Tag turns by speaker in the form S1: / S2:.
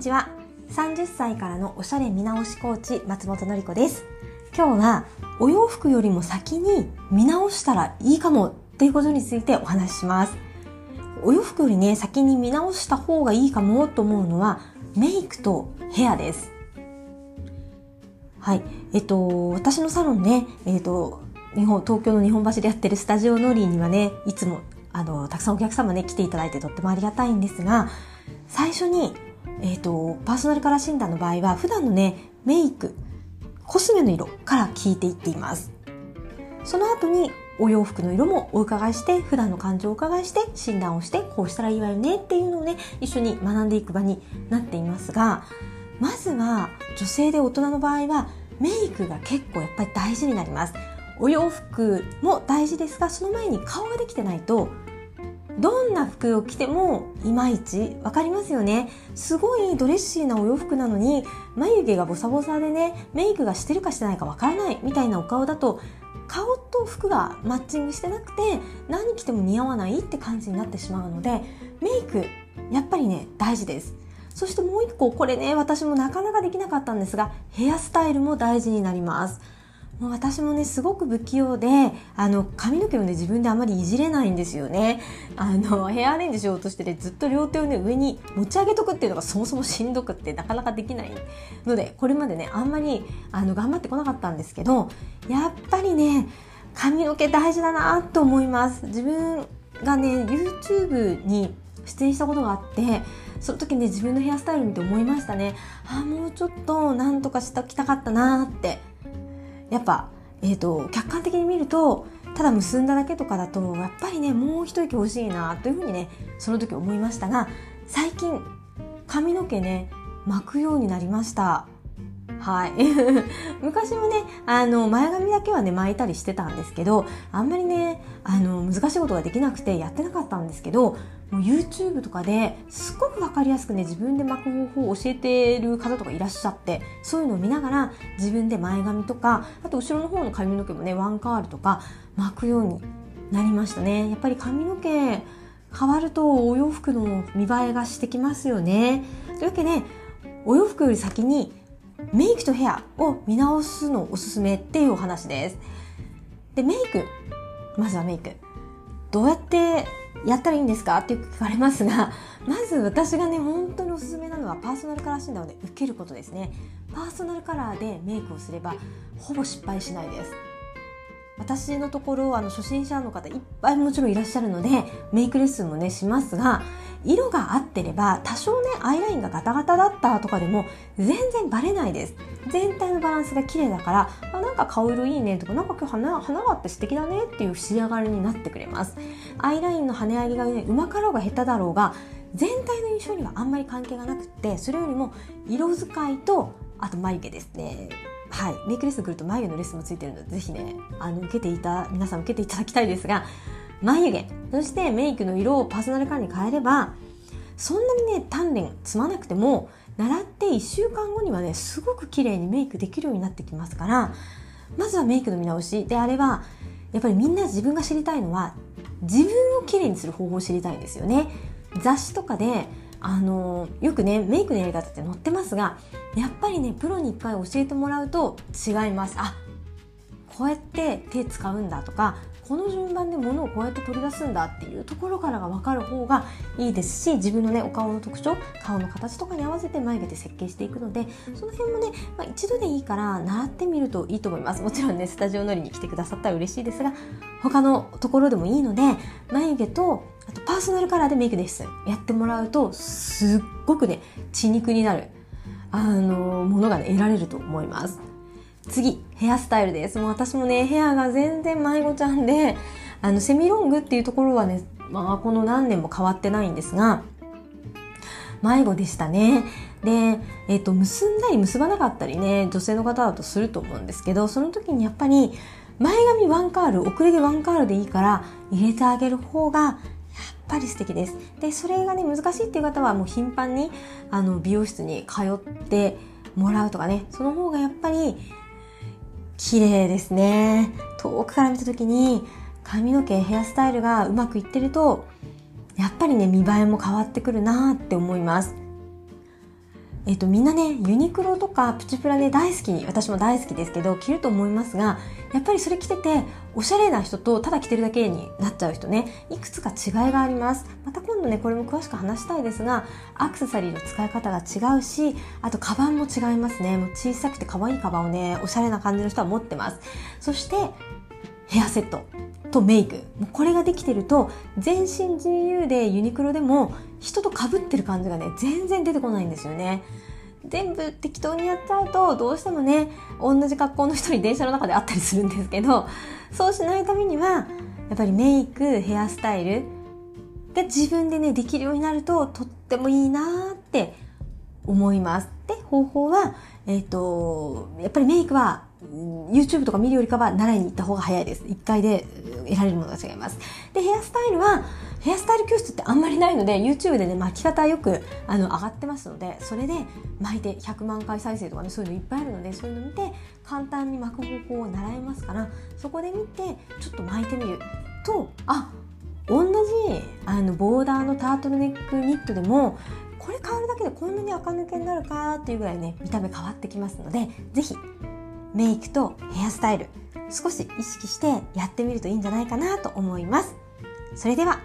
S1: にちは。30歳からのおしゃれ見直しコーチ松本のり子です。今日はお洋服よりも先に見直したらいいかもっていうことについてお話しします。お洋服よりね先に見直した方がいいかもと思うのはメイクとヘアです。はい。えっと、私のサロンね、えっと、日本、東京の日本橋でやってるスタジオノリーにはね、いつも、あの、たくさんお客様ね、来ていただいてとってもありがたいんですが、最初に、えっと、パーソナルカラー診断の場合は、普段のね、メイク、コスメの色から聞いていっています。その後に、お洋服の色もお伺いして、普段の感情をお伺いして、診断をして、こうしたらいいわよねっていうのをね、一緒に学んでいく場になっていますが、まずは女性で大人の場合はメイクが結構やっぱり大事になりますお洋服も大事ですがその前に顔ができてないとどんな服を着てもいまいち分かりますよねすごいドレッシーなお洋服なのに眉毛がボサボサでねメイクがしてるかしてないか分からないみたいなお顔だと顔と服がマッチングしてなくて何着ても似合わないって感じになってしまうのでメイクやっぱりね大事ですそしてもう一個、これね、私もなかなかできなかったんですが、ヘアスタイルも大事になります。もう私もね、すごく不器用で、あの、髪の毛をね、自分であまりいじれないんですよね。あの、ヘアアレンジしようとしてね、ずっと両手をね、上に持ち上げとくっていうのがそもそもしんどくってなかなかできないので、これまでね、あんまり、あの、頑張ってこなかったんですけど、やっぱりね、髪の毛大事だなと思います。自分がね、YouTube に出演したことがあってその時ね自分のヘアスタイル見て思いましたねあもうちょっとなんとかしたきたかったなってやっぱ、えーと、客観的に見るとただ結んだだけとかだとやっぱりねもう一息欲しいなというふうにねその時思いましたが最近髪の毛ね巻くようになりました。はい。昔もね、あの、前髪だけはね、巻いたりしてたんですけど、あんまりね、あの、難しいことができなくてやってなかったんですけど、もう YouTube とかですっごくわかりやすくね、自分で巻く方法を教えてる方とかいらっしゃって、そういうのを見ながら自分で前髪とか、あと後ろの方の髪の毛もね、ワンカールとか巻くようになりましたね。やっぱり髪の毛変わるとお洋服の見栄えがしてきますよね。というわけで、お洋服より先にメイクとヘアを見直すのおすすめっていうお話です。で、メイク。まずはメイク。どうやってやったらいいんですかってよく聞かれますが、まず私がね、本当におすすめなのはパーソナルカラー診断を、ね、受けることですね。パーソナルカラーでメイクをすれば、ほぼ失敗しないです。私のところあの初心者の方いっぱいもちろんいらっしゃるのでメイクレッスンもねしますが色が合ってれば多少ねアイラインがガタガタだったとかでも全然バレないです。全体のバランスが綺麗だからあなんか顔色いいねとかなんか今日花花があって素敵だねっていう仕上がりになってくれます。アイラインの跳ね上げがねうまかろうが下手だろうが全体の印象にはあんまり関係がなくってそれよりも色使いとあと眉毛ですね。はい、メイクレッスン来ると眉毛のレッスンもついてるのでぜひねあの受けていた皆さん受けていただきたいですが眉毛。そしてメイクの色をパーソナルカラーに変えればそんなにね鍛錬積まなくても習って1週間後にはねすごく綺麗にメイクできるようになってきますからまずはメイクの見直し。であればやっぱりみんな自分が知りたいのは自分を綺麗にする方法を知りたいんですよね。雑誌とかであのよくねメイクのやり方って載ってますがやっぱりねプロに一回教えてもらうと違います。あこうやって手使うんだとかこの順番で物をこうやって取り出すんだっていうところからが分かる方がいいですし自分のねお顔の特徴顔の形とかに合わせて眉毛で設計していくのでその辺もね、まあ、一度でいいから習ってみるといいと思います。もちろんねスタジオ乗りに来てくださったら嬉しいですが他のところでもいいので眉毛とあとパーソナルカラーでメイクレッスンやってもらうとすっごくね血肉になるあのものが、ね、得られると思います。次ヘアスタイルです。もう私もねヘアが全然迷子ちゃんであのセミロングっていうところはねまあこの何年も変わってないんですが迷子でしたね。で、えっ、と結んだり結ばなかったりね女性の方だとすると思うんですけどその時にやっぱり前髪ワンカール遅れでワンカールでいいから入れてあげる方がぱり素敵です。で、それがね、難しいっていう方はもう頻繁にあの美容室に通ってもらうとかね、その方がやっぱり綺麗ですね。遠くから見た時に髪の毛、ヘアスタイルがうまくいってると、やっぱりね、見栄えも変わってくるなって思います。えっ、と、みんなね、ユニクロとかプチプラね、大好きに、私も大好きですけど、着ると思いますが、やっぱりそれ着てて、おしゃれな人と、ただ着てるだけになっちゃう人ね、いくつか違いがあります。また今度ね、これも詳しく話したいですが、アクセサリーの使い方が違うし、あと、カバンも違いますね。もう小さくて可愛いカバンをね、おしゃれな感じの人は持ってます。そして、ヘアセット。とメイクもうこれができてると全身 GU でユニクロでも人と被ってる感じがね全然出てこないんですよね全部適当にやっちゃうとどうしてもね同じ格好の人に電車の中で会ったりするんですけどそうしないためにはやっぱりメイクヘアスタイルが自分でねできるようになるととってもいいなって思います。で方法は、えっ、ー、とやっぱりメイクは YouTube とか見るよりかは習いに行った方が早いです。1回で得られるものが違います。で、ヘアスタイルは、ヘアスタイル教室ってあんまりないので、YouTube でね、巻き方よくあの上がってますので、それで巻いて100万回再生とかね、そういうのいっぱいあるので、そういうの見て、簡単に巻く方法を習えますから、そこで見て、ちょっと巻いてみると、あ、同じあのボーダーのタートルネックニットでもこれ変わるだけでこんなに垢抜けになるかっていうぐらいね見た目変わってきますので是非メイクとヘアスタイル少し意識してやってみるといいんじゃないかなと思います。それでは